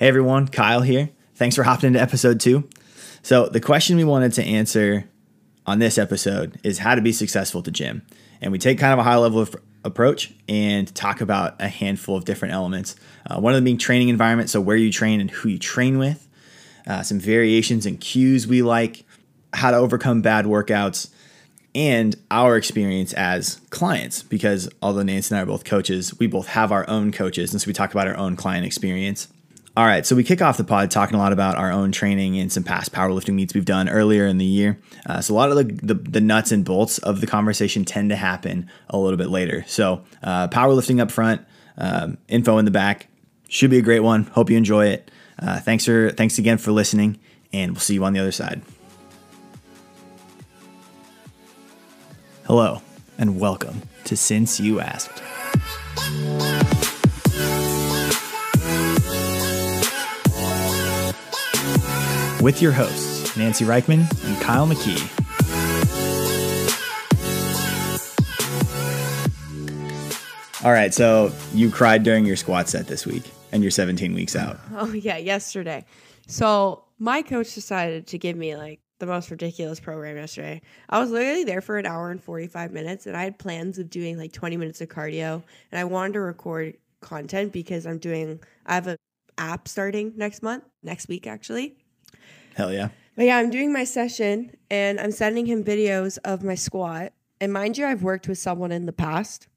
Hey everyone, Kyle here. Thanks for hopping into episode two. So, the question we wanted to answer on this episode is how to be successful at the gym. And we take kind of a high level of approach and talk about a handful of different elements. Uh, one of them being training environment, so where you train and who you train with, uh, some variations and cues we like, how to overcome bad workouts, and our experience as clients. Because although Nancy and I are both coaches, we both have our own coaches. And so we talk about our own client experience. All right, so we kick off the pod talking a lot about our own training and some past powerlifting meets we've done earlier in the year. Uh, so a lot of the, the, the, nuts and bolts of the conversation tend to happen a little bit later. So uh, powerlifting up front, um, info in the back, should be a great one. Hope you enjoy it. Uh, thanks for thanks again for listening, and we'll see you on the other side. Hello, and welcome to Since You Asked. With your hosts, Nancy Reichman and Kyle McKee. All right, so you cried during your squat set this week, and you're 17 weeks out. Oh, yeah, yesterday. So my coach decided to give me like the most ridiculous program yesterday. I was literally there for an hour and 45 minutes, and I had plans of doing like 20 minutes of cardio, and I wanted to record content because I'm doing, I have an app starting next month, next week actually. Hell yeah. But yeah, I'm doing my session and I'm sending him videos of my squat. And mind you, I've worked with someone in the past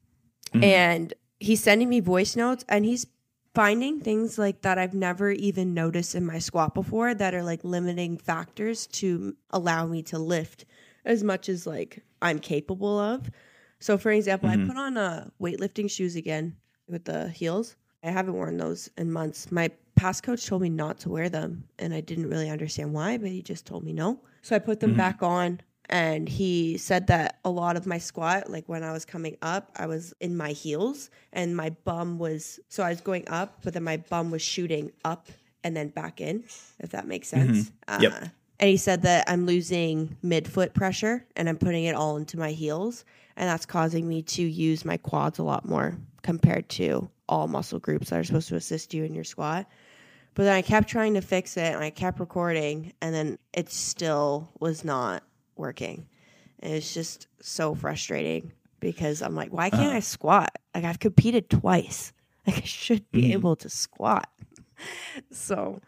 mm-hmm. and he's sending me voice notes and he's finding things like that I've never even noticed in my squat before that are like limiting factors to allow me to lift as much as like I'm capable of. So for example, mm-hmm. I put on uh weightlifting shoes again with the heels. I haven't worn those in months. My past coach told me not to wear them and I didn't really understand why, but he just told me no. So I put them mm-hmm. back on and he said that a lot of my squat, like when I was coming up, I was in my heels and my bum was so I was going up, but then my bum was shooting up and then back in, if that makes sense. Mm-hmm. Yep. Uh, and he said that I'm losing midfoot pressure and I'm putting it all into my heels. And that's causing me to use my quads a lot more compared to all muscle groups that are supposed to assist you in your squat. But then I kept trying to fix it and I kept recording and then it still was not working. And it's just so frustrating because I'm like, why can't uh. I squat? Like I've competed twice. Like I should be mm. able to squat. so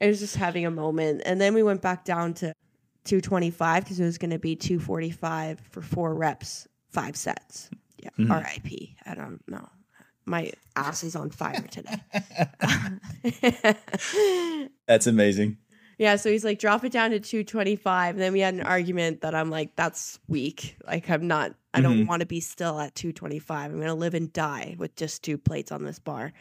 I was just having a moment. And then we went back down to 225 because it was going to be 245 for four reps, five sets. Yeah. Mm. RIP. I don't know my ass is on fire today. that's amazing. Yeah, so he's like, drop it down to 225. And then we had an argument that I'm like, that's weak. Like, I'm not, I don't mm-hmm. want to be still at 225. I'm going to live and die with just two plates on this bar.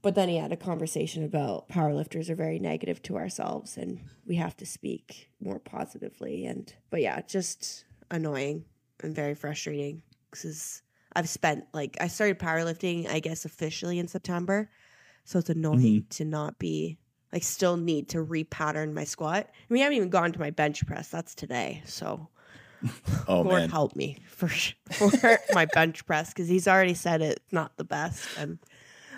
But then he had a conversation about powerlifters are very negative to ourselves and we have to speak more positively. And, but yeah, just annoying and very frustrating because I've spent like I started powerlifting, I guess officially in September. So it's annoying mm-hmm. to not be like still need to repattern my squat. I mean, I haven't even gone to my bench press. That's today. So oh, Lord man. help me for for my bench press because he's already said it's not the best. And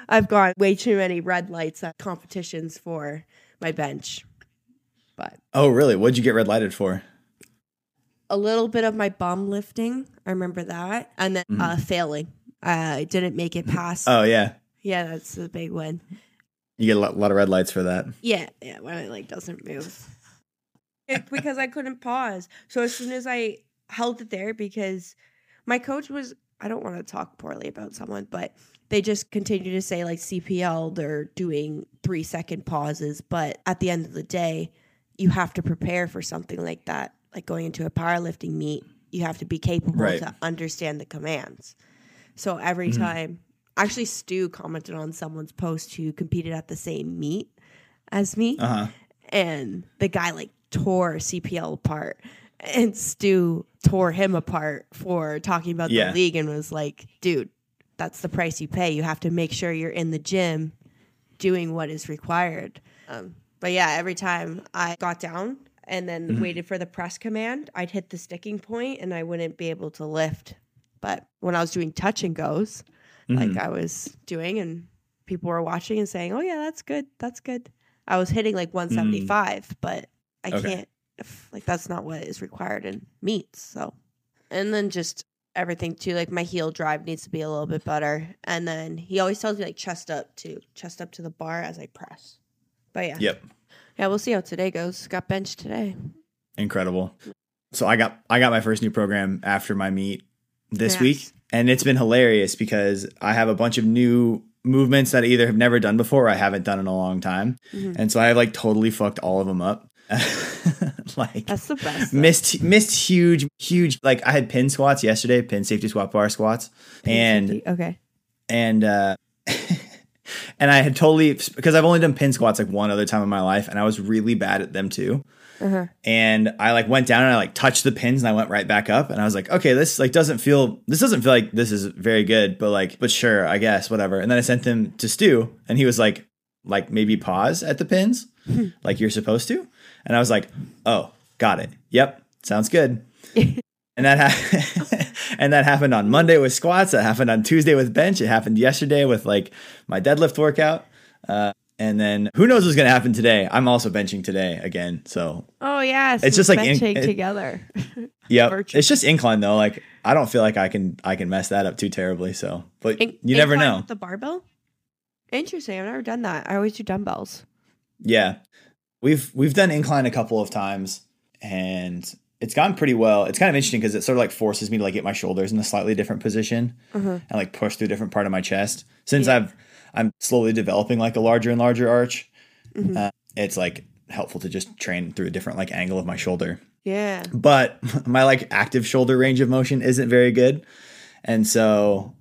I've got way too many red lights at competitions for my bench. But Oh really? What'd you get red lighted for? A little bit of my bum lifting. I remember that. And then mm-hmm. uh, failing. I didn't make it past. oh, yeah. Yeah, that's the big one. You get a lot, lot of red lights for that. Yeah, yeah, when it like doesn't move. Because I couldn't pause. So as soon as I held it there, because my coach was, I don't want to talk poorly about someone, but they just continue to say like CPL, they're doing three second pauses. But at the end of the day, you have to prepare for something like that like going into a powerlifting meet, you have to be capable right. to understand the commands. So every mm-hmm. time, actually, Stu commented on someone's post who competed at the same meet as me, uh-huh. and the guy like tore CPL apart, and Stu tore him apart for talking about yeah. the league and was like, "Dude, that's the price you pay. You have to make sure you're in the gym doing what is required." Um, but yeah, every time I got down, and then mm-hmm. waited for the press command, I'd hit the sticking point and I wouldn't be able to lift. But when I was doing touch and goes, mm-hmm. like I was doing, and people were watching and saying, "Oh yeah, that's good, that's good." I was hitting like 175, but I Okay. can't. Like that's not what is required in meets. So, and then just everything too. Like my heel drive needs to be a little bit better. And then he always tells me like chest up to chest up to the bar as I press. But yeah, Yep. Yeah, we'll see how today goes. Got benched today. Incredible. So I got I got my first new program after my meet this Yes. week, and it's been hilarious because I have a bunch of new movements that I either have never done before or I haven't done in a long time, Mhm. and so I have like totally fucked all of them up. like That's the best. though. missed missed huge huge like I had pin squats yesterday, pin safety squat bar squats, and okay, and uh and I had totally because I've only done pin squats like one other time in my life, and I was really bad at them too. uh-huh. And I like went down and I like touched the pins and I went right back up, and I was like, okay, this like doesn't feel this doesn't feel like this is very good, but like, but sure, I guess whatever. And then I sent them to Stu, and he was like, like maybe pause at the pins, like you're supposed to, and I was like, oh, got it. Yep, sounds good. And that ha- and that happened on Monday with squats. That happened on Tuesday with bench. It happened yesterday with like my deadlift workout. Uh, and then who knows what's going to happen today? I'm also benching today again. So Oh yeah, It's just like benching together. yeah, it's just incline though. Like I don't feel like I can I can mess that up too terribly. So, but In- you never know. The barbell. Interesting. I've never done that. I always do dumbbells. Yeah, we've we've done incline a couple of times, and it's gone pretty well. It's kind of interesting because it sort of like forces me to like get my shoulders in a slightly different position Uh-huh. and like push through a different part of my chest. Since Yeah. I've I'm slowly developing like a larger and larger arch, Mhm. uh, it's like helpful to just train through a different like angle of my shoulder. Yeah. But my like active shoulder range of motion isn't very good, and so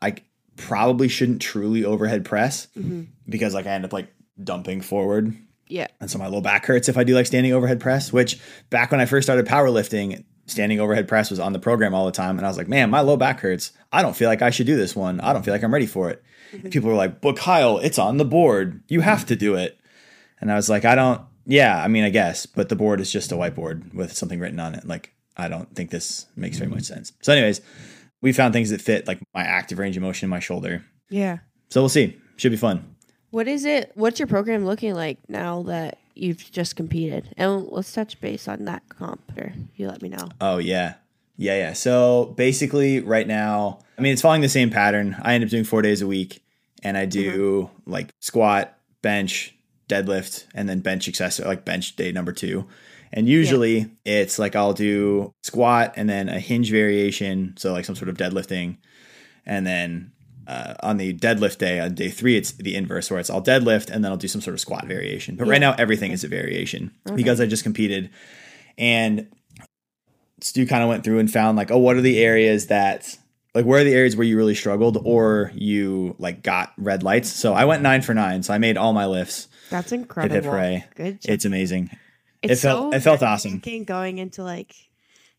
I probably shouldn't truly overhead press hmm because like I end up like dumping forward Yeah. and so my low back hurts if I do like standing overhead press, which back when I first started powerlifting, standing overhead press was on the program all the time. And I was like, man, my low back hurts. I don't feel like I should do this one. I don't feel like I'm ready for it. And people were like, but Kyle, it's on the board. You have to do it. And I was like, I don't, yeah, I mean, I guess, but the board is just a whiteboard with something written on it. Like, I don't think this makes very much mm-hmm. sense. So, anyways, we found things that fit like my active range of motion in my shoulder. Yeah. So we'll see. Should be fun. What is it? What's your program looking like now that you've just competed? And let's touch base on that comp. Or you let me know. Oh yeah. Yeah, yeah. So basically right now, I mean it's following the same pattern. I end up doing 4 days a week and I do mm-hmm. like squat, bench, deadlift and then bench accessory like bench day number 2. And usually it's like I'll do squat and then a hinge variation, so like some sort of deadlifting. And then uh, on the deadlift day, on day three, it's the inverse where it's I'll deadlift and then I'll do some sort of squat variation. But right now, everything is a variation because I just competed. And Stu kind of went through and found like, oh, what are the areas that like where are the areas where you really struggled or you like got red lights? So I went nine for nine. So I made all my lifts. That's incredible. Good job. It's amazing. It's it felt- it felt awesome. Going into like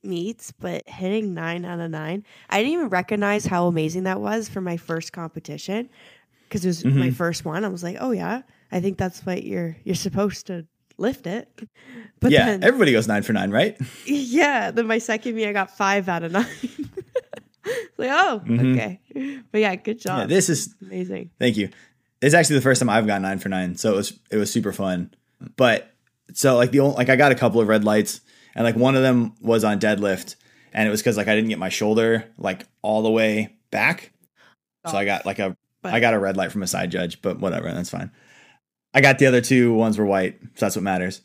meets, but hitting nine out of nine, I didn't even recognize how amazing that was for my first competition because it was my Mhm. first one. I was like, oh yeah, I think that's what you're you're supposed to lift it. But yeah, then, everybody goes nine for nine, right? yeah, then my second meet, I got five out of nine. like, oh, Mhm. okay, but yeah, good job. Yeah, this is amazing. Thank you. It's actually the first time I've got nine for nine, so it was it was super fun. But so like the only like I got a couple of red lights, and like one of them was on deadlift, and it was because like I didn't get my shoulder like all the way back, so I got like a But- I got a red light from a side judge, but whatever, that's fine. I got the other two ones were white, so that's what matters.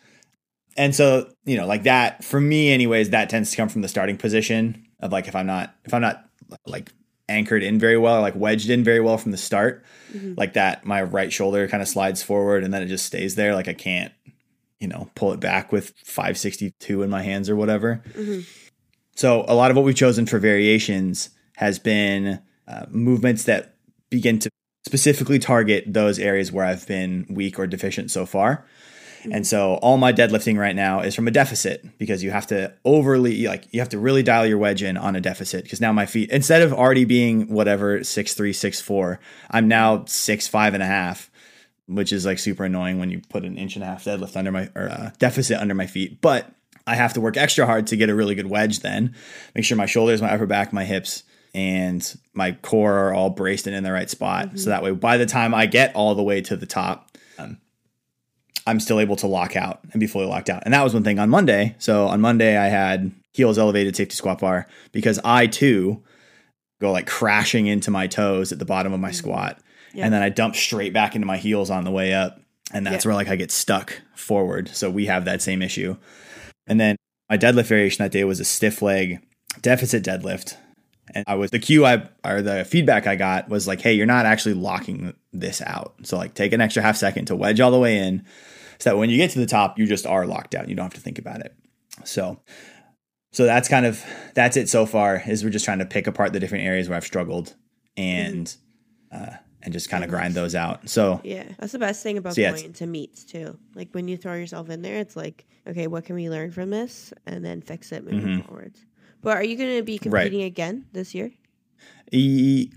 And so you know like that for me, anyways, that tends to come from the starting position of like if I'm not if I'm not like anchored in very well like wedged in very well from the start Mhm. like that my right shoulder kind of slides forward and then it just stays there like i can't you know pull it back with 562 in my hands or whatever. Mhm. so a lot of what we've chosen for variations has been uh, movements that begin to specifically target those areas where i've been weak or deficient so far. And so all my deadlifting right now is from a deficit because you have to overly like you have to really dial your wedge in on a deficit because now my feet instead of already being whatever six three six four I'm now six five and a half which is like super annoying when you put an inch and a half deadlift under my or uh, deficit under my feet but I have to work extra hard to get a really good wedge then make sure my shoulders my upper back my hips and my core are all braced and in the right spot. So that way, by the time I get all the way to the top, um, I'm still able to lock out and be fully locked out. And that was one thing on Monday. So on Monday, I had heels elevated safety squat bar because I too go like crashing into my toes at the bottom of my squat. Yeah. And then I dump straight back into my heels on the way up. And that's Yeah. where like I get stuck forward. So we have that same issue. And then my deadlift variation that day was a stiff leg deficit deadlift. And I was the cue I or the feedback I got was like, hey, you're not actually locking this out. So like take an extra half second to wedge all the way in so that when you get to the top, you just are locked out. You don't have to think about it. So so that's kind of that's it so far is we're just trying to pick apart the different areas where I've struggled and uh and just kind of grind those out. So Yeah, that's the best thing about So, yeah, going into meets too. Like when you throw yourself in there, it's like, okay, what can we learn from this, and then fix it moving Mhm. forwards. But are you going to be Right. competing again this year? E-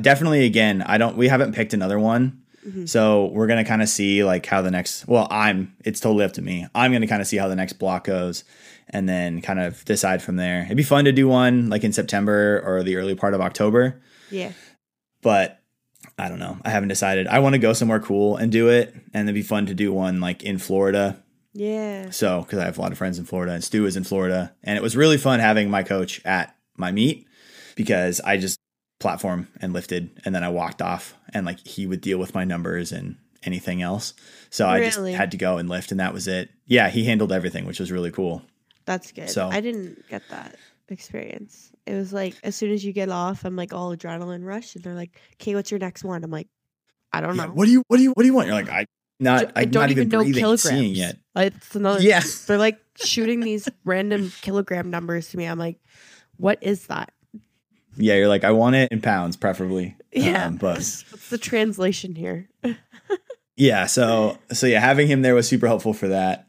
definitely again i don't we haven't picked another one Mhm. so we're gonna kind of see like how the next well i'm it's totally up to me i'm gonna kind of see how the next block goes and then kind of decide from there it'd be fun to do one like in september or the early part of october Yeah, but i don't know i haven't decided i want to go somewhere cool and do it and it'd be fun to do one like in florida yeah, so, because I have a lot of friends in Florida and Stu is in Florida. And it was really fun having my coach at my meet because I just platform and lifted and then I walked off and like he would deal with my numbers and anything else. So I just had to go and lift and that was it. Yeah, he handled everything, which was really cool. that's good. So- I didn't get that experience. It was like as soon as you get off, I'm like all adrenaline rush, and they're like, "Okay, what's your next one?" I'm like, "I don't know. Yeah, what do you what do you what do you want? You're like, I not I I'm don't not even even know breathing kilograms seeing yet. It's another. Yeah. they're like shooting these random kilogram numbers to me. I'm like, what is that? Yeah, you're like, I want it in pounds, preferably. Yeah, Um, but what's the translation here? Yeah, so so yeah, having him there was super helpful for that.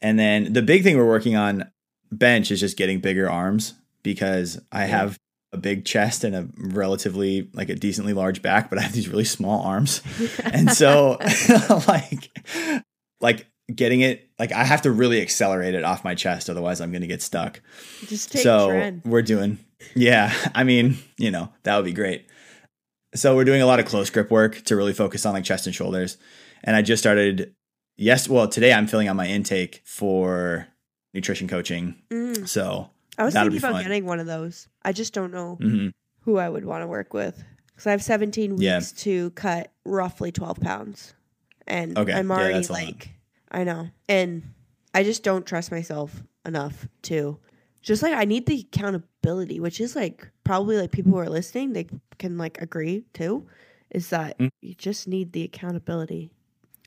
And then the big thing we're working on bench is just getting bigger arms because I Yeah. have a big chest and a relatively like a decently large back, but I have these really small arms. And so like like getting it like I have to really accelerate it off my chest otherwise I'm going to get stuck. just take so Tren. we're doing yeah, I mean, you know, that would be great. So we're doing a lot of close grip work to really focus on like chest and shoulders. And I just started yes, well, today I'm filling out my intake for nutrition coaching. Mm. So, I was that'll thinking about fun. getting one of those. I just don't know mhm. who I would want to work with because I have 17 weeks Yeah. to cut roughly 12 pounds, and Okay, I'm yeah, already that's like, I know, and I just don't trust myself enough to. Just like I need the accountability, which is like probably like people who are listening, they can like agree too, is that Mm. you just need the accountability.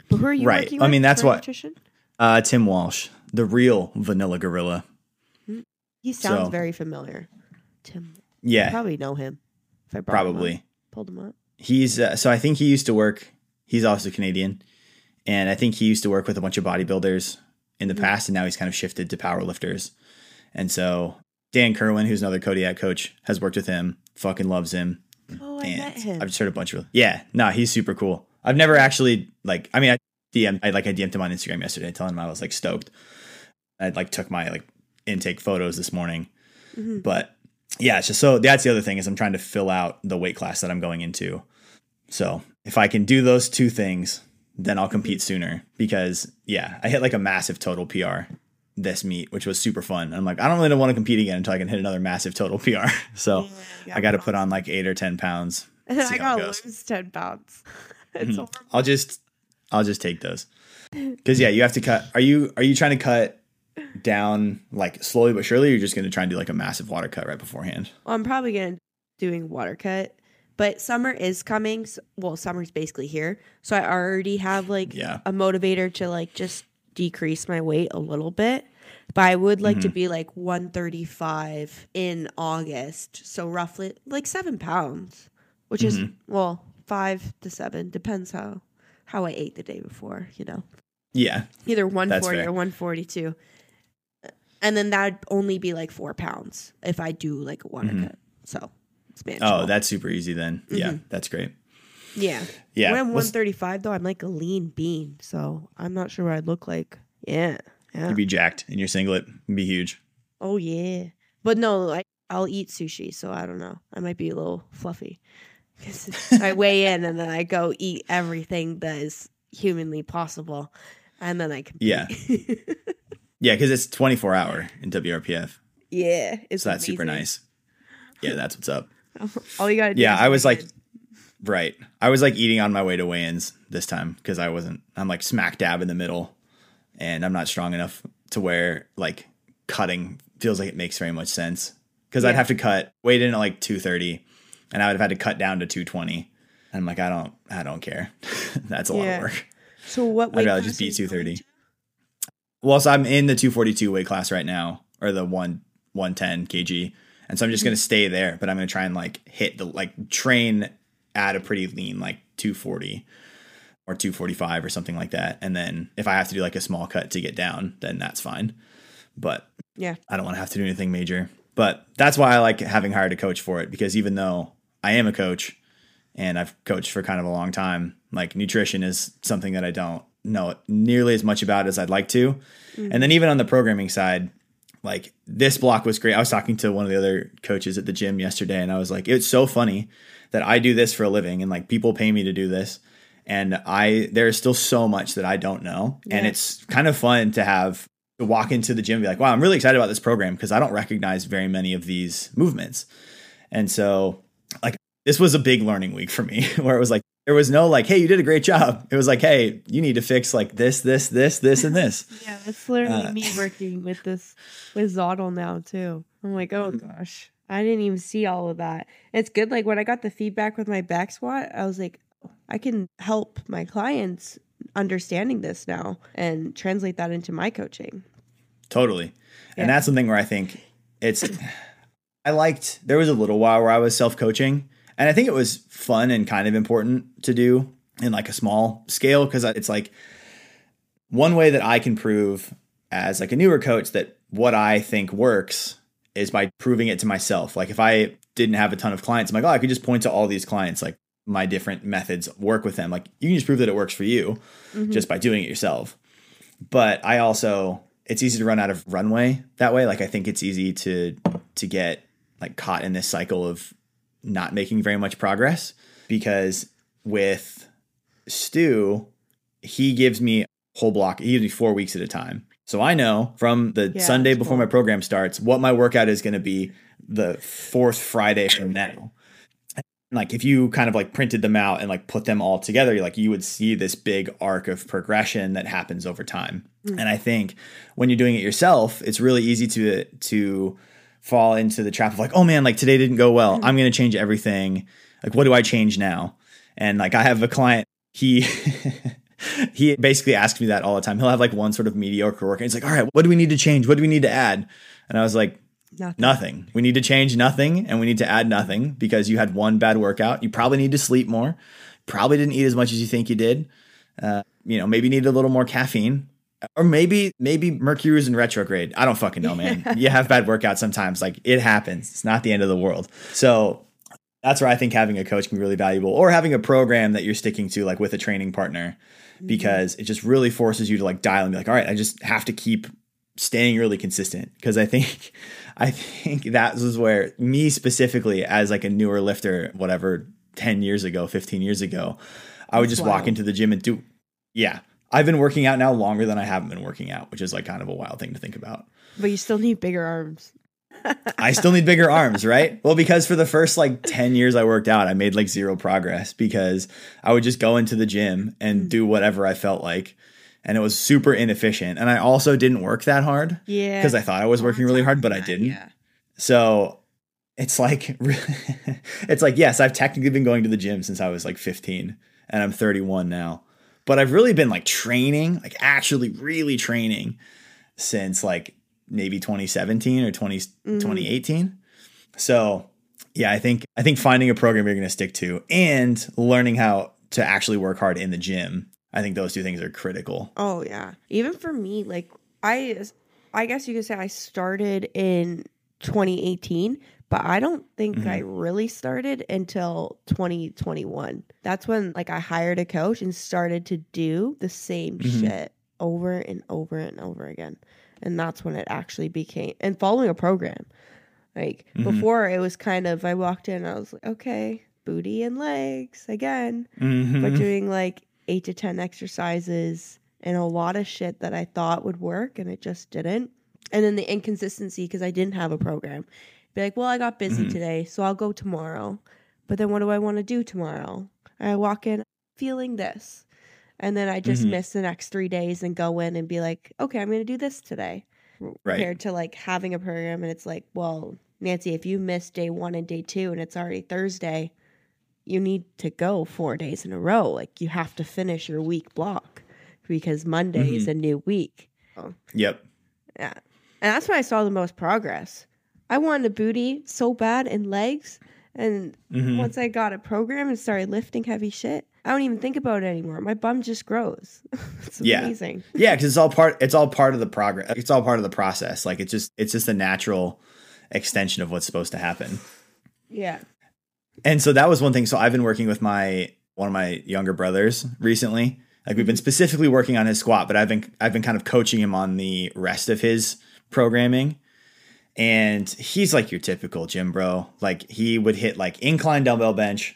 But who are you Right. I mean, that's what- uh Tim Walsh, the real vanilla gorilla. He sounds so- very familiar. Tim, I Yeah, probably know him. If I brought him probably. pulled him up. He's uh, so I think he used to work. He's also Canadian, and I think he used to work with a bunch of bodybuilders in the Mhm. past, and now he's kind of shifted to powerlifters. And so Dan Kerwin, who's another Kodiak coach, has worked with him. Fucking loves him. Oh, I and met him. I've just heard a bunch of yeah. No, he's super cool. I've never actually like. I mean, I DM. I like I DM'd him on Instagram yesterday, telling him I was like stoked. I like took my like intake photos this morning, Mhm. but yeah, it's just so that's the other thing is I'm trying to fill out the weight class that I'm going into. So if I can do those two things, then I'll compete Mm-hmm. sooner because yeah, I hit like a massive total PR this meet, which was super fun. I'm like, I don't really want to compete again until I can hit another massive total PR. So Yeah, I got to put on like eight or ten pounds. And then I gotta lose ten pounds. it's Mhm. I'll just I'll just take those. Cuz yeah, you have to cut Are you are you trying to cut down like slowly but surely or you're just going to try and do like a massive water cut right beforehand? Well, I'm probably gonna doing water cut, but summer is coming. s- Well, summer's basically here, so I already have like Yeah. a motivator to like just decrease my weight a little bit. But I would like to Mhm. be like 135 in August, so roughly like seven pounds, which is Mhm. well five to seven depends how how I ate the day before. You know. Yeah. either 140 or 142 and then that'd only be like four pounds if i do like a water Mhm. cut so it's manageable. Oh, that's super easy then. Yeah, Mhm. that's great. yeah Yeah. when i'm What's- 135 though i'm like a lean bean so i'm not sure what i'd look like yeah yeah You'd be jacked in your singlet. It'd be huge. oh yeah but no i I'll eat sushi, so I don't know. I might be a little fluffy. I weigh in and then I go eat everything that is humanly possible, and then I can. Yeah. Yeah, because it's 24 hour in WRPF. yeah, it's So that's super nice. Yeah, that's what's up. All you gotta do. Yeah, I was like, it. right. I was like eating on my way to weigh ins this time because I wasn't, I'm like smack dab in the middle and I'm not strong enough to where like cutting feels like it makes very much sense because I'd have to cut, weighed in at like 230 and I would have had to cut down to 220. And I'm like, I don't, I don't care. that's a lot of work. So what? I'd rather just be are you going 230. Well, so I'm in the 242 weight class right now, or the one 110 kg, and so I'm just gonna mm-hmm. stay there. But I'm gonna try and like hit the like train at a pretty lean like 240 or 245 or something like that. And then if I have to do like a small cut to get down, then that's fine. But Yeah. I don't want to have to do anything major. But that's why I like having hired a coach for it because even though I am a coach and I've coached for kind of a long time, like nutrition is something that I don't know nearly as much about as I'd like to. And then even on the programming side, like this block was great. I was talking to one of the other coaches at the gym yesterday and I was like, it's so funny that I do this for a living and like people pay me to do this. And I there's still so much that I don't know. And it's kind of fun to have to walk into the gym and be like, wow, I'm really excited about this program because I don't recognize very many of these movements. And so like this was a big learning week for me where it was like there was no like, hey, you did a great job. It was like, hey, you need to fix like this, this, this, this, and this. Yeah, it's literally Uh, me working with this with Zoddle now too. I'm like, oh gosh, I didn't even see all of that. It's good. Like when I got the feedback with my back squat, I was like, I can help my clients understanding this now and translate that into my coaching. Totally. And Yeah. that's something where I think it's I liked there was a little while where I was self-coaching and I think it was fun and kind of important to do in like a small scale because it's like one way that I can prove as like a newer coach that what I think works is by proving it to myself. Like if I didn't have a ton of clients, I'm like, oh, I could just point to all these clients, like my different methods work with them. Like you can just prove that it works for you mm-hmm. just by doing it yourself. But I also it's easy to run out of runway that way. Like I think it's easy to to get like caught in this cycle of not making very much progress because with Stu, he gives me a whole block. He gives me four weeks at a time. So I know from the Yeah, Sunday before cool. my program starts what my workout is going to be the fourth Friday from now. Like if you kind of like printed them out and like put them all together, like you would see this big arc of progression that happens over time. Mm. And I think when you're doing it yourself, it's really easy to to fall into the trap of like, oh man, like today didn't go well. I'm going to change everything. Like what do I change now? And like I have a client, he he basically asks me that all the time. He'll have like one sort of mediocre work and he's like, "All right, what do we need to change? What do we need to add?" And I was like, Nothing. nothing. We need to change nothing and we need to add nothing because you had one bad workout. You probably need to sleep more. Probably didn't eat as much as you think you did. Uh, you know, maybe need a little more caffeine. Or maybe maybe Mercury is in retrograde. I don't fucking know, man. you have bad workouts sometimes. Like it happens. It's not the end of the world. So that's where I think having a coach can be really valuable, or having a program that you're sticking to, like with a training partner, mm-hmm. because it just really forces you to like dial and be like, all right, I just have to keep staying really consistent. Because I think, I think that was where me specifically, as like a newer lifter, whatever, ten years ago, fifteen years ago, I would just walk into the gym and do, yeah. I've been working out now longer than I haven't been working out, which is like kind of a wild thing to think about. But you still need bigger arms. I still need bigger arms, right? Well, because for the first like 10 years I worked out, I made like zero progress because I would just go into the gym and hmm. do whatever I felt like. And it was super inefficient. And I also didn't work that hard Yeah. because I thought I was working really hard, but I didn't. Yeah. So it's like, it's like, yes, I've technically been going to the gym since I was like 15 and I'm 31 now. But I've really been like training, like actually really training since like maybe 2017 or 20, Mhm. 2018. So yeah, I think I think finding a program you're going to stick to and learning how to actually work hard in the gym. I think those two things are critical. Oh yeah. Even for me, like I I guess you could say I started in 2018, but I don't think I really started until 2021. That's when like I hired a coach and started to do the same Mhm. shit over and over and over again. And that's when it actually became and following a program. Like Mhm. before, it was kind of I walked in, I was like, okay, booty and legs again, but doing like eight to ten exercises and a lot of shit that I thought would work and it just didn't. And then the inconsistency because I didn't have a program. Be like, well, I got busy Mhm. today, so I'll go tomorrow. But then what do I want to do tomorrow? I walk in feeling this. And then I just Mhm. miss the next three days and go in and be like, okay, I'm going to do this today. Right. Compared to like having a program and it's like, well, Nancy, if you miss day one and day two and it's already Thursday, you need to go four days in a row. Like you have to finish your week block because Monday Mm-hmm. is a new week. Yep. Yeah. And that's when I saw the most progress. I wanted a booty so bad and legs. And Mhm. once I got a program and started lifting heavy shit, I don't even think about it anymore. My bum just grows. it's Yeah. amazing. Yeah, because it's all part. It's all part of the progress. It's all part of the process. Like it's just. It's just a natural extension of what's supposed to happen. Yeah. And so that was one thing. So I've been working with my one of my younger brothers recently. Like we've been specifically working on his squat, but I've been I've been kind of coaching him on the rest of his programming. And he's like your typical gym bro. Like he would hit like incline dumbbell bench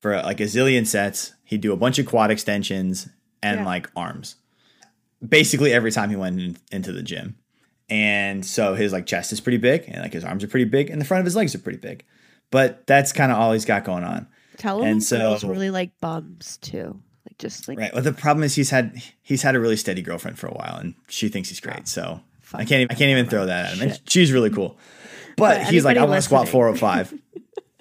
for like a zillion sets. He'd do a bunch of quad extensions and Yeah. like arms. Basically every time he went in, into the gym. And so his like chest is pretty big and like his arms are pretty big and the front of his legs are pretty big. But that's kind of all he's got going on. Tell him And so- really like bums too. Like just like Right. Well, the problem is he's had he's had a really steady girlfriend for a while, and she thinks he's great. Ah. So I can't I can't even throw that at him. Shit. she's really cool, but, But he's like, I want to squat listening. 405.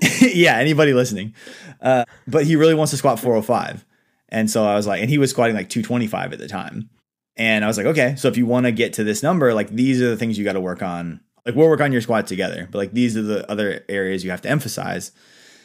yeah, anybody listening, uh, but he really wants to squat 405, and so I was like, and he was squatting like 225 at the time, and I was like, okay, so if you want to get to this number, like these are the things you got to work on. Like we'll work on your squat together, but like these are the other areas you have to emphasize.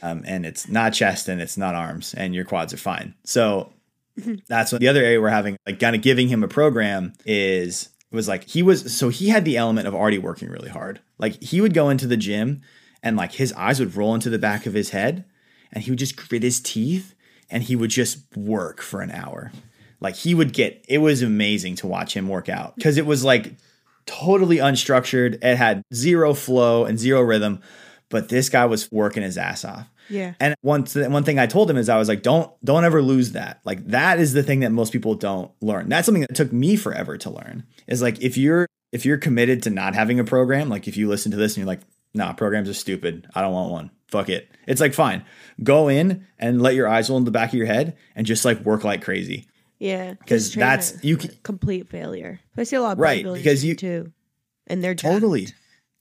Um, and it's not chest and it's not arms, and your quads are fine. So that's what the other area we're having, like kind of giving him a program is was like he was so he had the element of already working really hard. Like he would go into the gym and like his eyes would roll into the back of his head and he would just grit his teeth and he would just work for an hour. Like he would get it was amazing to watch him work out because it was like totally unstructured. It had zero flow and zero rhythm, but this guy was working his ass off. Yeah. And one th- one thing I told him is I was like, don't don't ever lose that. Like that is the thing that most people don't learn. That's something that took me forever to learn. Is like if you're if you're committed to not having a program, like if you listen to this and you're like, nah, programs are stupid. I don't want one. Fuck it. It's like fine. Go in and let your eyes roll in the back of your head and just like work like crazy. Yeah. Because that's- you can- complete failure. I see a lot of Right, because you- too. And they're jacked. Totally.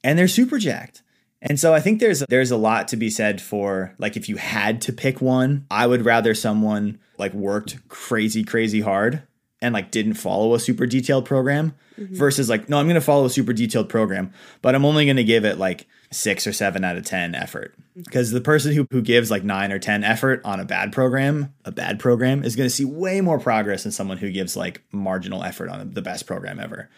And they're super jacked. And so I think there's there's a lot to be said for like if you had to pick one, I would rather someone like worked crazy crazy hard and like didn't follow a super detailed program mm-hmm. versus like no, I'm going to follow a super detailed program, but I'm only going to give it like 6 or 7 out of 10 effort. Mm-hmm. Because the person who who gives like 9 or 10 effort on a bad program, a bad program is going to see way more progress than someone who gives like marginal effort on the best program ever.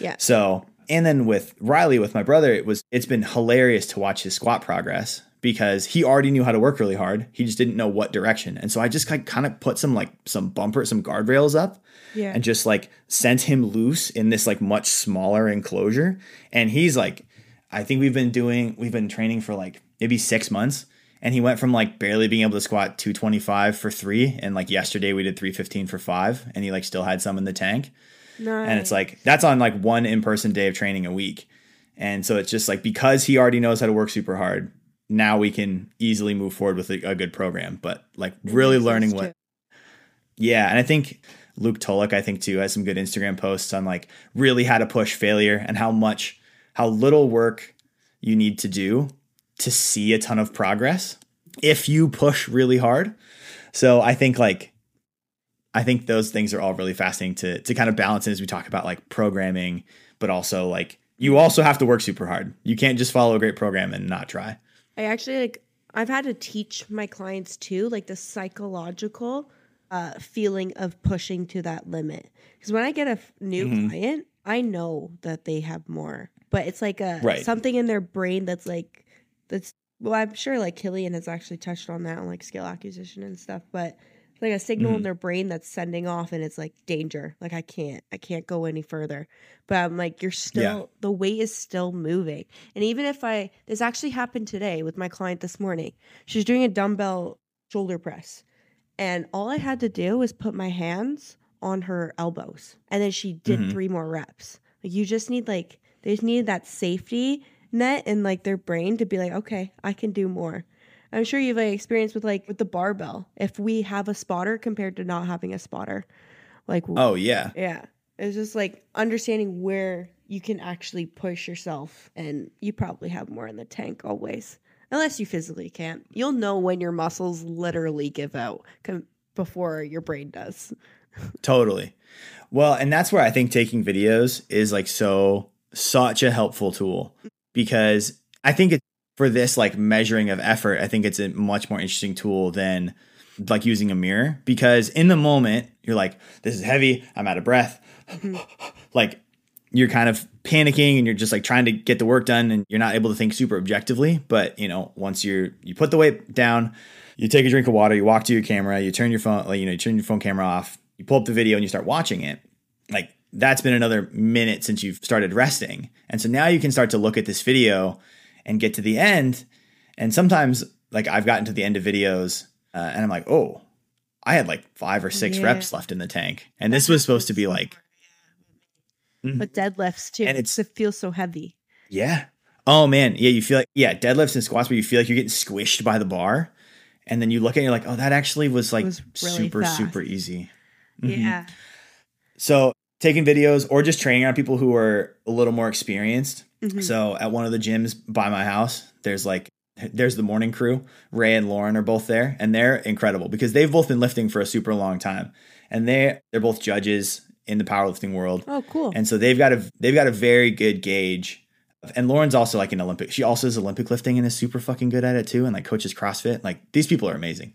Yeah. So, and then with Riley, with my brother, it was it's been hilarious to watch his squat progress because he already knew how to work really hard. He just didn't know what direction. And so I just like, kind of put some like some bumper, some guardrails up Yeah. and just like sent him loose in this like much smaller enclosure. And he's like, I think we've been doing, we've been training for like maybe six months. And he went from like barely being able to squat 225 for three. And like yesterday we did 315 for five. And he like still had some in the tank nice. and it's like that's on like one in-person day of training a week. And so it's just like because he already knows how to work super hard now we can easily move forward with a, a good program. But like really learning what yeah and i think luke tolek i think too has some good instagram posts on like really how to push failure and how much how little work you need to do to see a ton of progress if you push really hard. So i think like I think those things are all really fascinating to to kind of balance in as we talk about like programming, but also like you also have to work super hard. You can't just follow a great program and not try. I actually like I've had to teach my clients too, like the psychological uh, feeling of pushing to that limit. Because when I get a f- new Mhm. client, I know that they have more, but it's like a Right. something in their brain that's like that's well, I'm sure like Killian has actually touched on that on like skill acquisition and stuff, but like a signal in Mhm. their brain that's sending off and it's like danger. Like I can't, I can't go any further. But I'm like, you're still the weight is still moving. And even if I this actually happened today with my client this morning. She's doing a dumbbell shoulder press. And all I had to do was put my hands on her elbows. And then she did Mhm. three more reps. Like you just need like they just need that safety net in like their brain to be like, okay, I can do more. I'm sure you've like, experienced with like with the barbell. If we have a spotter compared to not having a spotter, like Oh yeah. yeah, it's just like understanding where you can actually push yourself, and you probably have more in the tank always, unless you physically can't. You'll know when your muscles literally give out com- before your brain does. Totally. Well, and that's where I think taking videos is like so such a helpful tool because I think it's for this like measuring of effort, I think it's a much more interesting tool than like using a mirror because in the moment you're like this is heavy, I'm out of breath. Mm-hmm. like you're kind of panicking and you're just like trying to get the work done and you're not able to think super objectively, but you know, once you're you put the weight down, you take a drink of water, you walk to your camera, you turn your phone like you know, you turn your phone camera off, you pull up the video and you start watching it. Like that's been another minute since you've started resting. And so now you can start to look at this video and get to the end. And sometimes like I've gotten to the end of videos uh, and I'm like, "Oh, I had like 5 or 6 Yeah. reps left in the tank." And this was supposed to be like But deadlifts too, And it's- it feels so heavy. Yeah. Oh man, yeah. You feel like yeah, deadlifts and squats where you feel like you're getting squished by the bar, and then you look at it, you're like, oh, that actually was like was really super fast. super easy. Mhm. Yeah, So taking videos or just training on people who are a little more experienced. Mhm. So at one of the gyms by my house, there's like there's the morning crew. Ray and Lauren are both there, and they're incredible because they've both been lifting for a super long time, and they they're both judges in the powerlifting world. Oh, cool. And so they've got a they've got a very good gauge. And Lauren's also like an Olympic. She also is Olympic lifting and is super fucking good at it too. And like coaches CrossFit. Like these people are amazing.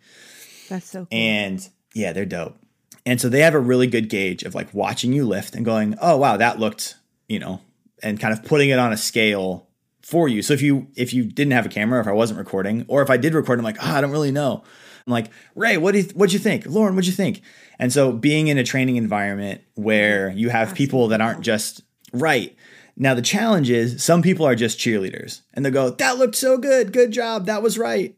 That's so cool. And yeah, they're dope. And so they have a really good gauge of like watching you lift and going, oh wow, that looked, you know, and kind of putting it on a scale for you. So if you if you didn't have a camera, if I wasn't recording, or if I did record, I'm like, oh, I don't really know. I'm like, Ray, what do you what'd you think? Lauren, what'd you think? And so being in a training environment where mm-hmm. you have people that aren't just right. Now the challenge is some people are just cheerleaders and they'll go, That looked so good, good job, that was right.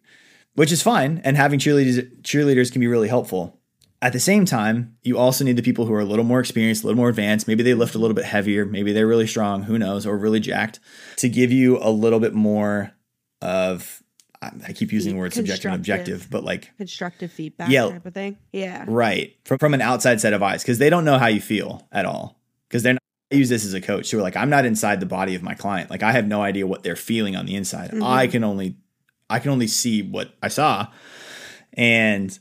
Which is fine. And having cheerleaders cheerleaders can be really helpful. At the same time, you also need the people who are a little more experienced, a little more advanced. Maybe they lift a little bit heavier. Maybe they're really strong, who knows, or really jacked to give you a little bit more of, I keep using the word subjective and objective, but like, Constructive feedback Yeah. type of thing. Yeah. right, from, from an outside set of eyes, because they don't know how you feel at all. Because they're not, I use this as a coach. So we're like, I'm not inside the body of my client. Like, I have no idea what they're feeling on the inside. Mhm. I can only, I can only see what I saw. And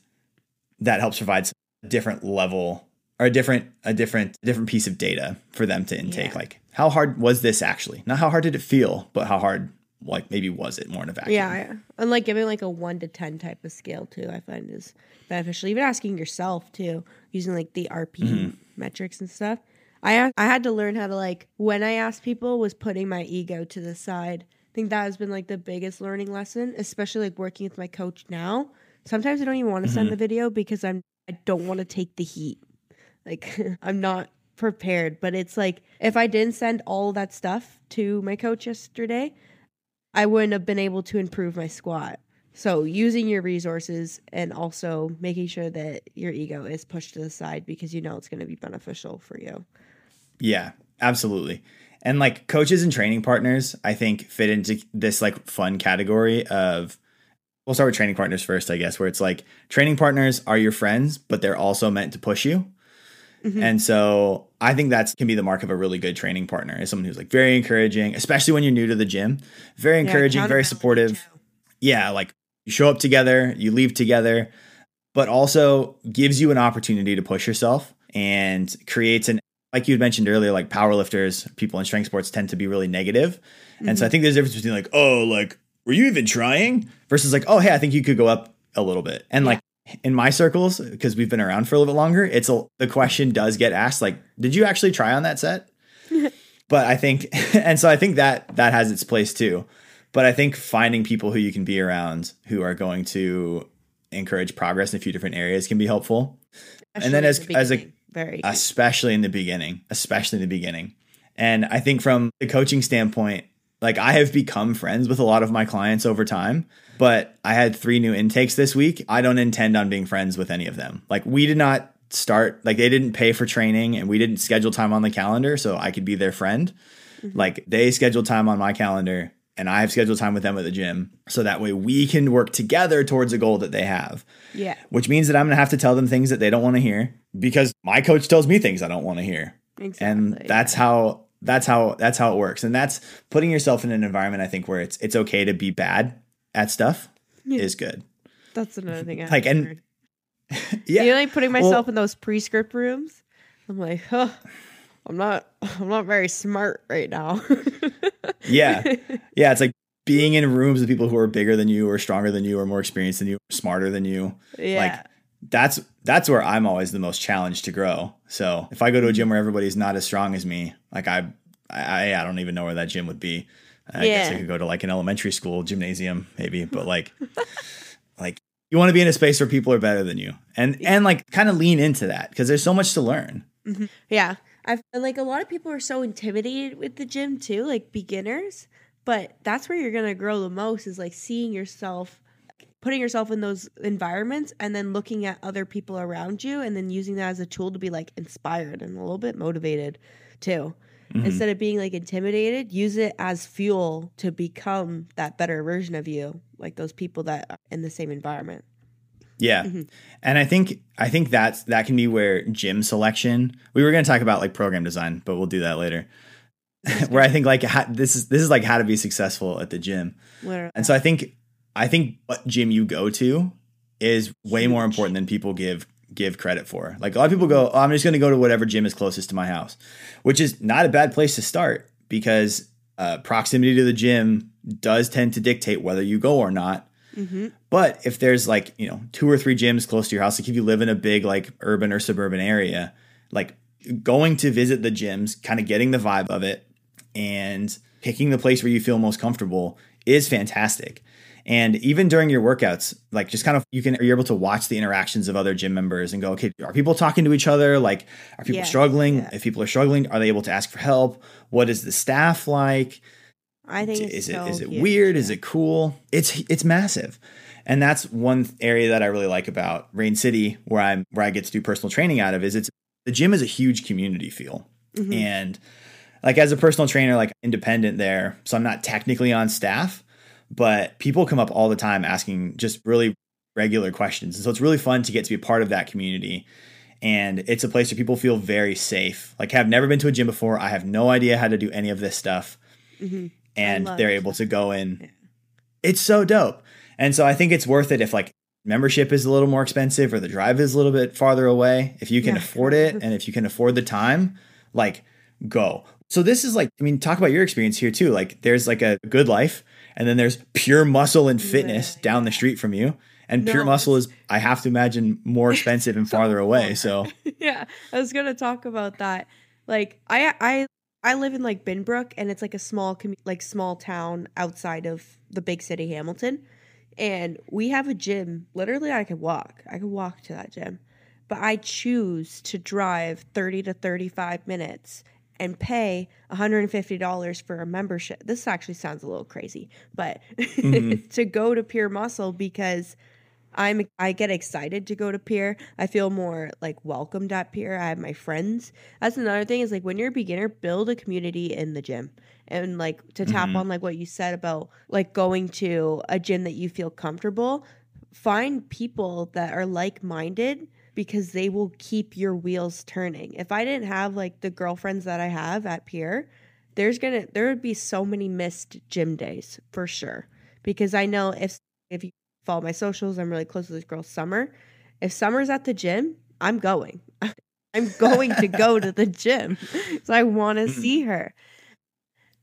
that helps provide a different level or a different a different different piece of data for them to intake Yeah. like how hard was this actually not how hard did it feel but how hard like maybe was it more in a vacuum Yeah, yeah. And like giving like a one to ten type of scale too, I find is beneficial. Even asking yourself too, using like the RP Mm-hmm. metrics and stuff. I I had to learn how to like when I asked people was putting my ego to the side. I think that has been like the biggest learning lesson, especially like working with my coach now. Sometimes I don't even want to Mm-hmm. send the video because I'm I don't want to take the heat. Like I'm not prepared, but it's like if I didn't send all that stuff to my coach yesterday, I wouldn't have been able to improve my squat. So using your resources and also making sure that your ego is pushed to the side because you know it's going to be beneficial for you. Yeah, absolutely. And like coaches and training partners, I think fit into this like fun category of we'll start with training partners first, I guess, where it's like training partners are your friends, but they're also meant to push you. Mhm. And so I think that can be the mark of a really good training partner is someone who's like very encouraging, especially when you're new to the gym. Very encouraging, very supportive. Yeah, like you show up together, you leave together, but also gives you an opportunity to push yourself and creates an like you had mentioned earlier, like powerlifters, people in strength sports tend to be really negative. And so I think there's a difference between like, oh, like, were you even trying? Versus like, oh, hey, I think you could go up a little bit. And like in my circles, because we've been around for a little bit longer, it's a the question does get asked, like, did you actually try on that set? but I think and so I think that that has its place too. But I think finding people who you can be around who are going to encourage progress in a few different areas can be helpful. and then as the as a very especially in the beginning, especially in the beginning. And I think from the coaching standpoint, like I have become friends with a lot of my clients over time, but I had three new intakes this week. I don't intend on being friends with any of them. Like we did not start, like they didn't pay for training and we didn't schedule time on the calendar so I could be their friend. Mm-hmm. Like they scheduled time on my calendar and I have scheduled time with them at the gym so that way we can work together towards a goal that they have yeah which means that I'm going to have to tell them things that they don't want to hear because my coach tells me things I don't want to hear. exactly And that's how that's how that's how it works. And that's putting yourself in an environment I think where it's it's okay to be bad at stuff Yeah. is good. that's another thing I Like, and- Yeah. you know like putting Well- myself in those pre-script rooms i'm like huh i'm not i'm not very smart right now Yeah. Yeah, it's like being in rooms with people who are bigger than you or stronger than you or more experienced than you, smarter than you. yeah Like that's that's where I'm always the most challenged to grow. So if I go to a gym mm-hmm. where everybody's not as strong as me, like I I, I don't even know where that gym would be. I guess I could go to like an elementary school gymnasium maybe, but like like you want to be in a space where people are better than you and and like kind of lean into that because there's so much to learn. Mm-hmm. Yeah. I feel like a lot of people are so intimidated with the gym too, like beginners. But that's where you're gonna grow the most is like seeing yourself putting yourself in those environments and then looking at other people around you and then using that as a tool to be like inspired and a little bit motivated too. Mhm. Instead of being like intimidated, use it as fuel to become that better version of you, like those people that are in the same environment. Yeah. Mhm. And I think I think that's that can be where gym selection. We were going to talk about like program design, but we'll do that later. where I think like how, this is this is like how to be successful at the gym. Where And so I think I think what gym you go to is way more important than people give give credit for. Like a lot of people go, oh, I'm just going to go to whatever gym is closest to my house, which is not a bad place to start because uh, proximity to the gym does tend to dictate whether you go or not. hmm But if there's like, you know, two or three gyms close to your house, like if you live in a big like urban or suburban area, like going to visit the gyms, kind of getting the vibe of it and picking the place where you feel most comfortable is fantastic. And even during your workouts, like just kind of you can you're able to watch the interactions of other gym members and go, okay, are people talking to each other? Like, are people Yes, struggling? yeah. If people are struggling, are they able to ask for help? What is the staff like? I think is it so is it huge, weird? Is it cool? It's it's massive, and that's one area that I really like about Rain City, where I'm where I get to do personal training out of. Is it's the gym is a huge community feel, Mhm. and like as a personal trainer, like independent there, so I'm not technically on staff, but people come up all the time asking just really regular questions, and so it's really fun to get to be a part of that community. And it's a place where people feel very safe. Like, have never been to a gym before. I have no idea how to do any of this stuff Mhm. and they're it. able to go in. Yeah. It's so dope. And so I think it's worth it if like membership is a little more expensive or the drive is a little bit farther away. If you can Yeah. afford it and if you can afford the time, like go. So this is like, I mean, talk about your experience here too. Like there's like a good life and then there's pure muscle and fitness Yeah. down the street from you. And pure muscle is, I have to imagine, more expensive and farther away. So yeah, I was gonna talk about that. Like, I I I live in like Binbrook, and it's like a small commu- like small town outside of the big city, Hamilton. And we have a gym. Literally, I could walk. I could walk to that gym, but I choose to drive thirty to thirty five minutes and pay $150 for a membership. This actually sounds a little crazy, but Mhm. to go to Pure Muscle because I'm I get excited to go to Pure. I feel more like welcomed at Pure. I have my friends. That's another thing is like when you're a beginner, build a community in the gym. And like to tap Mhm. on like what you said about like going to a gym that you feel comfortable, find people that are like-minded because they will keep your wheels turning. If I didn't have like the girlfriends that I have at Pure, there's to there would be so many missed gym days for sure. Because I know if if you follow my socials. I'm really close to this girl, Summer. If Summer's at the gym, I'm going. I'm going to go to the gym. So I want to hmm. see her.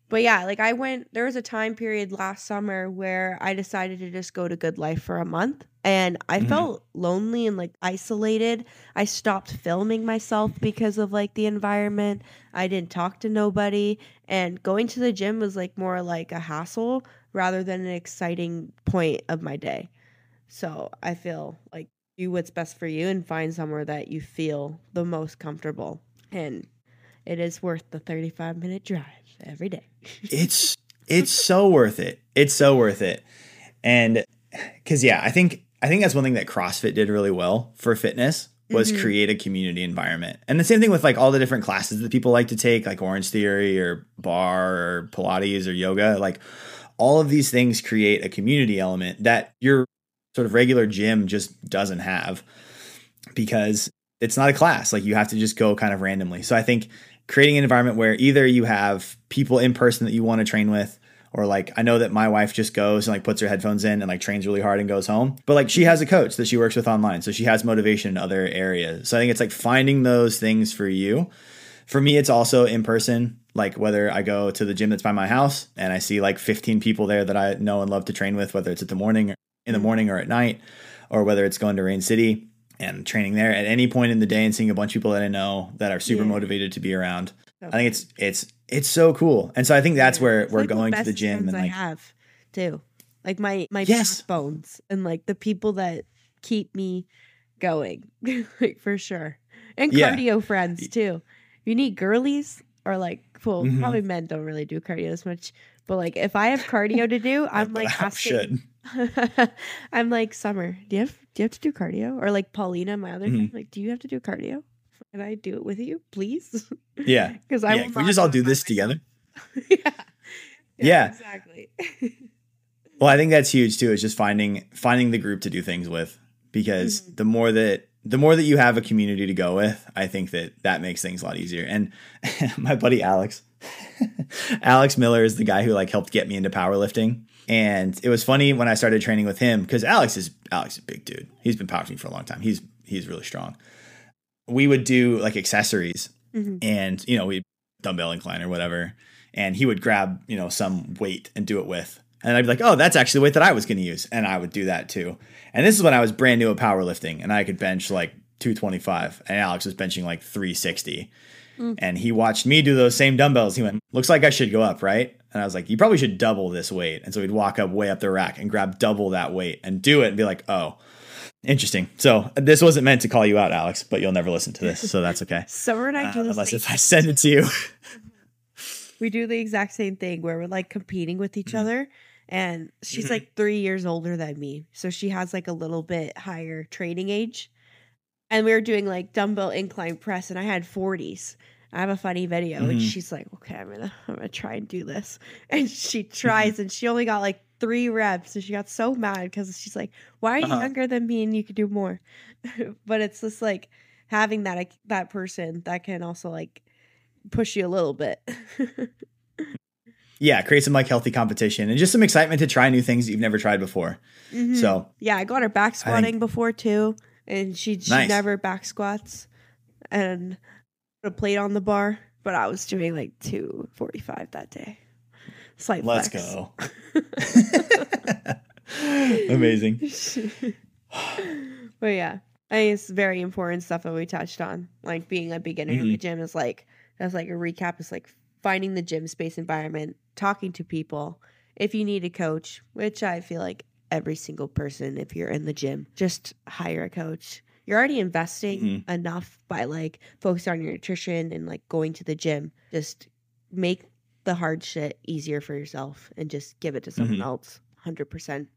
But yeah, like I went, there was a time period last summer where I decided to just go to Good Life for a month. And I Mhm. felt lonely and like isolated. I stopped filming myself because of like the environment. I didn't talk to nobody. And going to the gym was like more like a hassle rather than an exciting point of my day. So I feel like do what's best for you and find somewhere that you feel the most comfortable. And it is worth the 35 minute drive every day. It's it's so worth it. It's so worth it. And cuz yeah, I think I think that's one thing that CrossFit did really well for fitness was Mhm. create a community environment. And the same thing with like all the different classes that people like to take like Orange Theory or barre or Pilates or yoga, like all of these things create a community element that your sort of regular gym just doesn't have because it's not a class. Like you have to just go kind of randomly. So I think creating an environment where either you have people in person that you want to train with or like I know that my wife just goes and like puts her headphones in and like trains really hard and goes home. But like she has a coach that she works with online, so she has motivation in other areas. So I think it's like finding those things for you. For me it's also in person, like whether I go to the gym that's by my house and I see like 15 people there that I know and love to train with whether it's at the morning in the mm-hmm. morning or at night or whether it's going to Rain City and training there at any point in the day and seeing a bunch of people that I know that are super Yeah. motivated to be around. So I think it's it's it's so cool. And so I think that's Yeah, where it's we're like going to the gym and I like have too, like my my Yes. backbones and like the people that keep me going, like for sure, and Yeah. cardio friends too. You need girlies or like well, Mhm. probably men don't really do cardio as much, but like if I have cardio to do, I'm like I asking. should. I'm like Summer. Do you have do you have to do cardio or like Paulina, my other Mhm. friend? Like, do you have to do cardio? Can I do it with you, please? Yeah. Because I yeah. We just all do this myself. together? yeah. Yeah. exactly. Well, I think that's huge too. Is just finding finding the group to do things with because Mhm. the more that the more that you have a community to go with, I think that that makes things a lot easier. And my buddy Alex, Alex Miller is the guy who like helped get me into powerlifting. And it was funny when I started training with him because Alex is Alex is a big dude. He's been powerlifting for a long time. He's he's really strong. We would do like accessories Mhm. and you know we dumbbell incline or whatever and he would grab you know some weight and do it with and i'd be like oh that's actually the weight that i was going to use and i would do that too and this is when i was brand new at powerlifting and i could bench like 225 and alex was benching like 360 Mm. and he watched me do those same dumbbells he went looks like i should go up right and i was like you probably should double this weight and so he'd walk up way up the rack and grab double that weight and do it and be like oh interesting so this wasn't meant to call you out alex but you'll never listen to this so that's okay Summer and I uh, unless if I send it to you. We do the exact same thing where we're like competing with each Mhm. other. And she's Mhm. like three years older than me. So she has like a little bit higher training age. And we were doing like dumbbell incline press, and I had 40s. I have a funny video, and Mhm. she's like, "Okay, I'm gonna, I'm gonna try and do this." And she tries, and she only got like three reps, and she got so mad because she's like, "Why are you Uh-huh. younger than me, and you could do more?" but it's just like having that like, that person that can also like push you a little bit. yeah, create some like healthy competition and just some excitement to try new things that you've never tried before. Mhm. So yeah, I got her back squatting before too, and she she Nice. never back squats, and a plate on the bar, but I was doing like two forty five that day. Slight let's flex. go. Amazing. but yeah, I think it's very important stuff that we touched on. Like being a beginner in Mm-hmm. the gym is like that's like a recap. Is like finding the gym space environment, talking to people. If you need a coach, which I feel like every single person, if you're in the gym, just hire a coach. You're already investing Mhm. enough by like focusing on your nutrition and like going to the gym. Just make the hard shit easier for yourself and just give it to someone Mhm. else 100%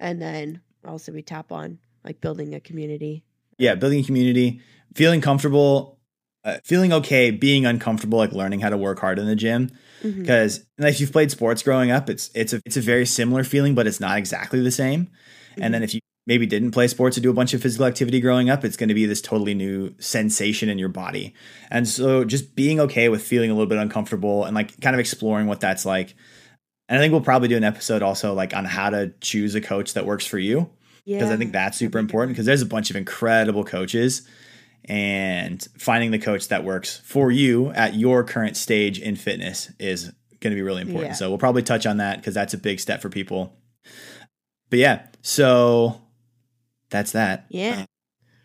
and then also we tap on like building a community Yeah, building a community, feeling comfortable, uh, feeling okay, being uncomfortable, like learning how to work hard in the gym. Because if you've played sports growing up, it's it's a it's a very similar feeling, but it's not exactly the same. And then if you maybe didn't play sports or do a bunch of physical activity growing up, it's going to be this totally new sensation in your body. And so just being okay with feeling a little bit uncomfortable and like kind of exploring what that's like. And I think we'll probably do an episode also like on how to choose a coach that works for you because I think that's super important because there's a bunch of incredible coaches and finding the coach that works for you at your current stage in fitness is going to be really important. Yeah. So we'll probably touch on that because that's a big step for people. But yeah, so that's that. yeah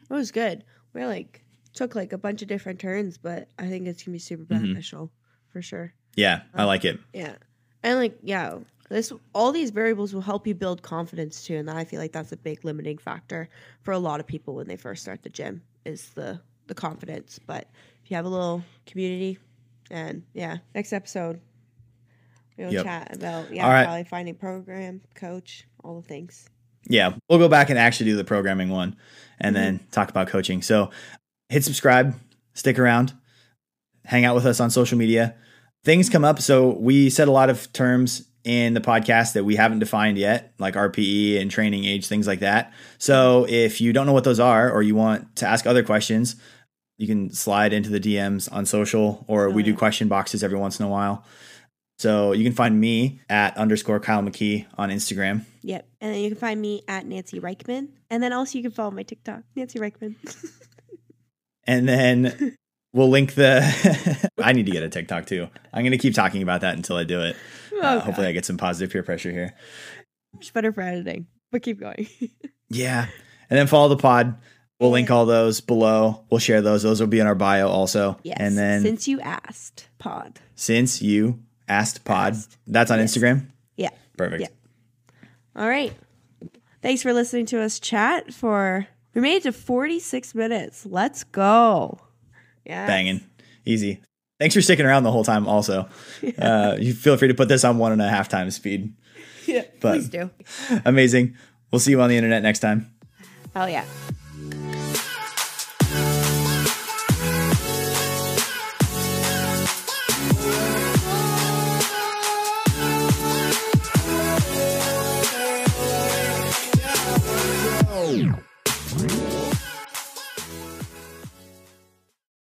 it was good we're like took like a bunch of different turns but i think it's gonna be super Mhm. beneficial for sure Yeah, I like it. yeah and like yeah this all these variables will help you build confidence too, and I feel like that's a big limiting factor for a lot of people when they first start the gym is the the confidence. But if you have a little community, and yeah, next episode we'll Yep. chat about yeah right. probably finding program, coach, all the things. Yeah, we'll go back and actually do the programming one and then mm-hmm. talk about coaching. So hit subscribe, stick around, hang out with us on social media. Things come up. So we said a lot of terms in the podcast that we haven't defined yet, like RPE and training age, things like that. So if you don't know what those are or you want to ask other questions, you can slide into the DMs on social or we Oh, do question boxes every once in a while. So you can find me at underscore Kyle McKee on Instagram. Yep, and then you can find me at Nancy Reichman, and then also you can follow my TikTok, Nancy Reichman. and then we'll link the i need to get a tiktok too. I'm going to keep talking about that until i do it. Uh, hopefully i get some positive peer pressure here. It's better for editing, but keep going. yeah. And then follow the pod. We'll link all those below. We'll share those. Those will be in our bio also. Yes, and then since, since you asked, pod. Since you asked pod Asked. that's on Yes. instagram Yeah. perfect Yeah. All right. Thanks for listening to us chat for we made it to 46 minutes. Let's go. Yeah. banging easy thanks for sticking around the whole time also uh, you feel free to put this on one and a half times speed Yeah, But- please do. amazing we'll see you on the internet next time Hell yeah.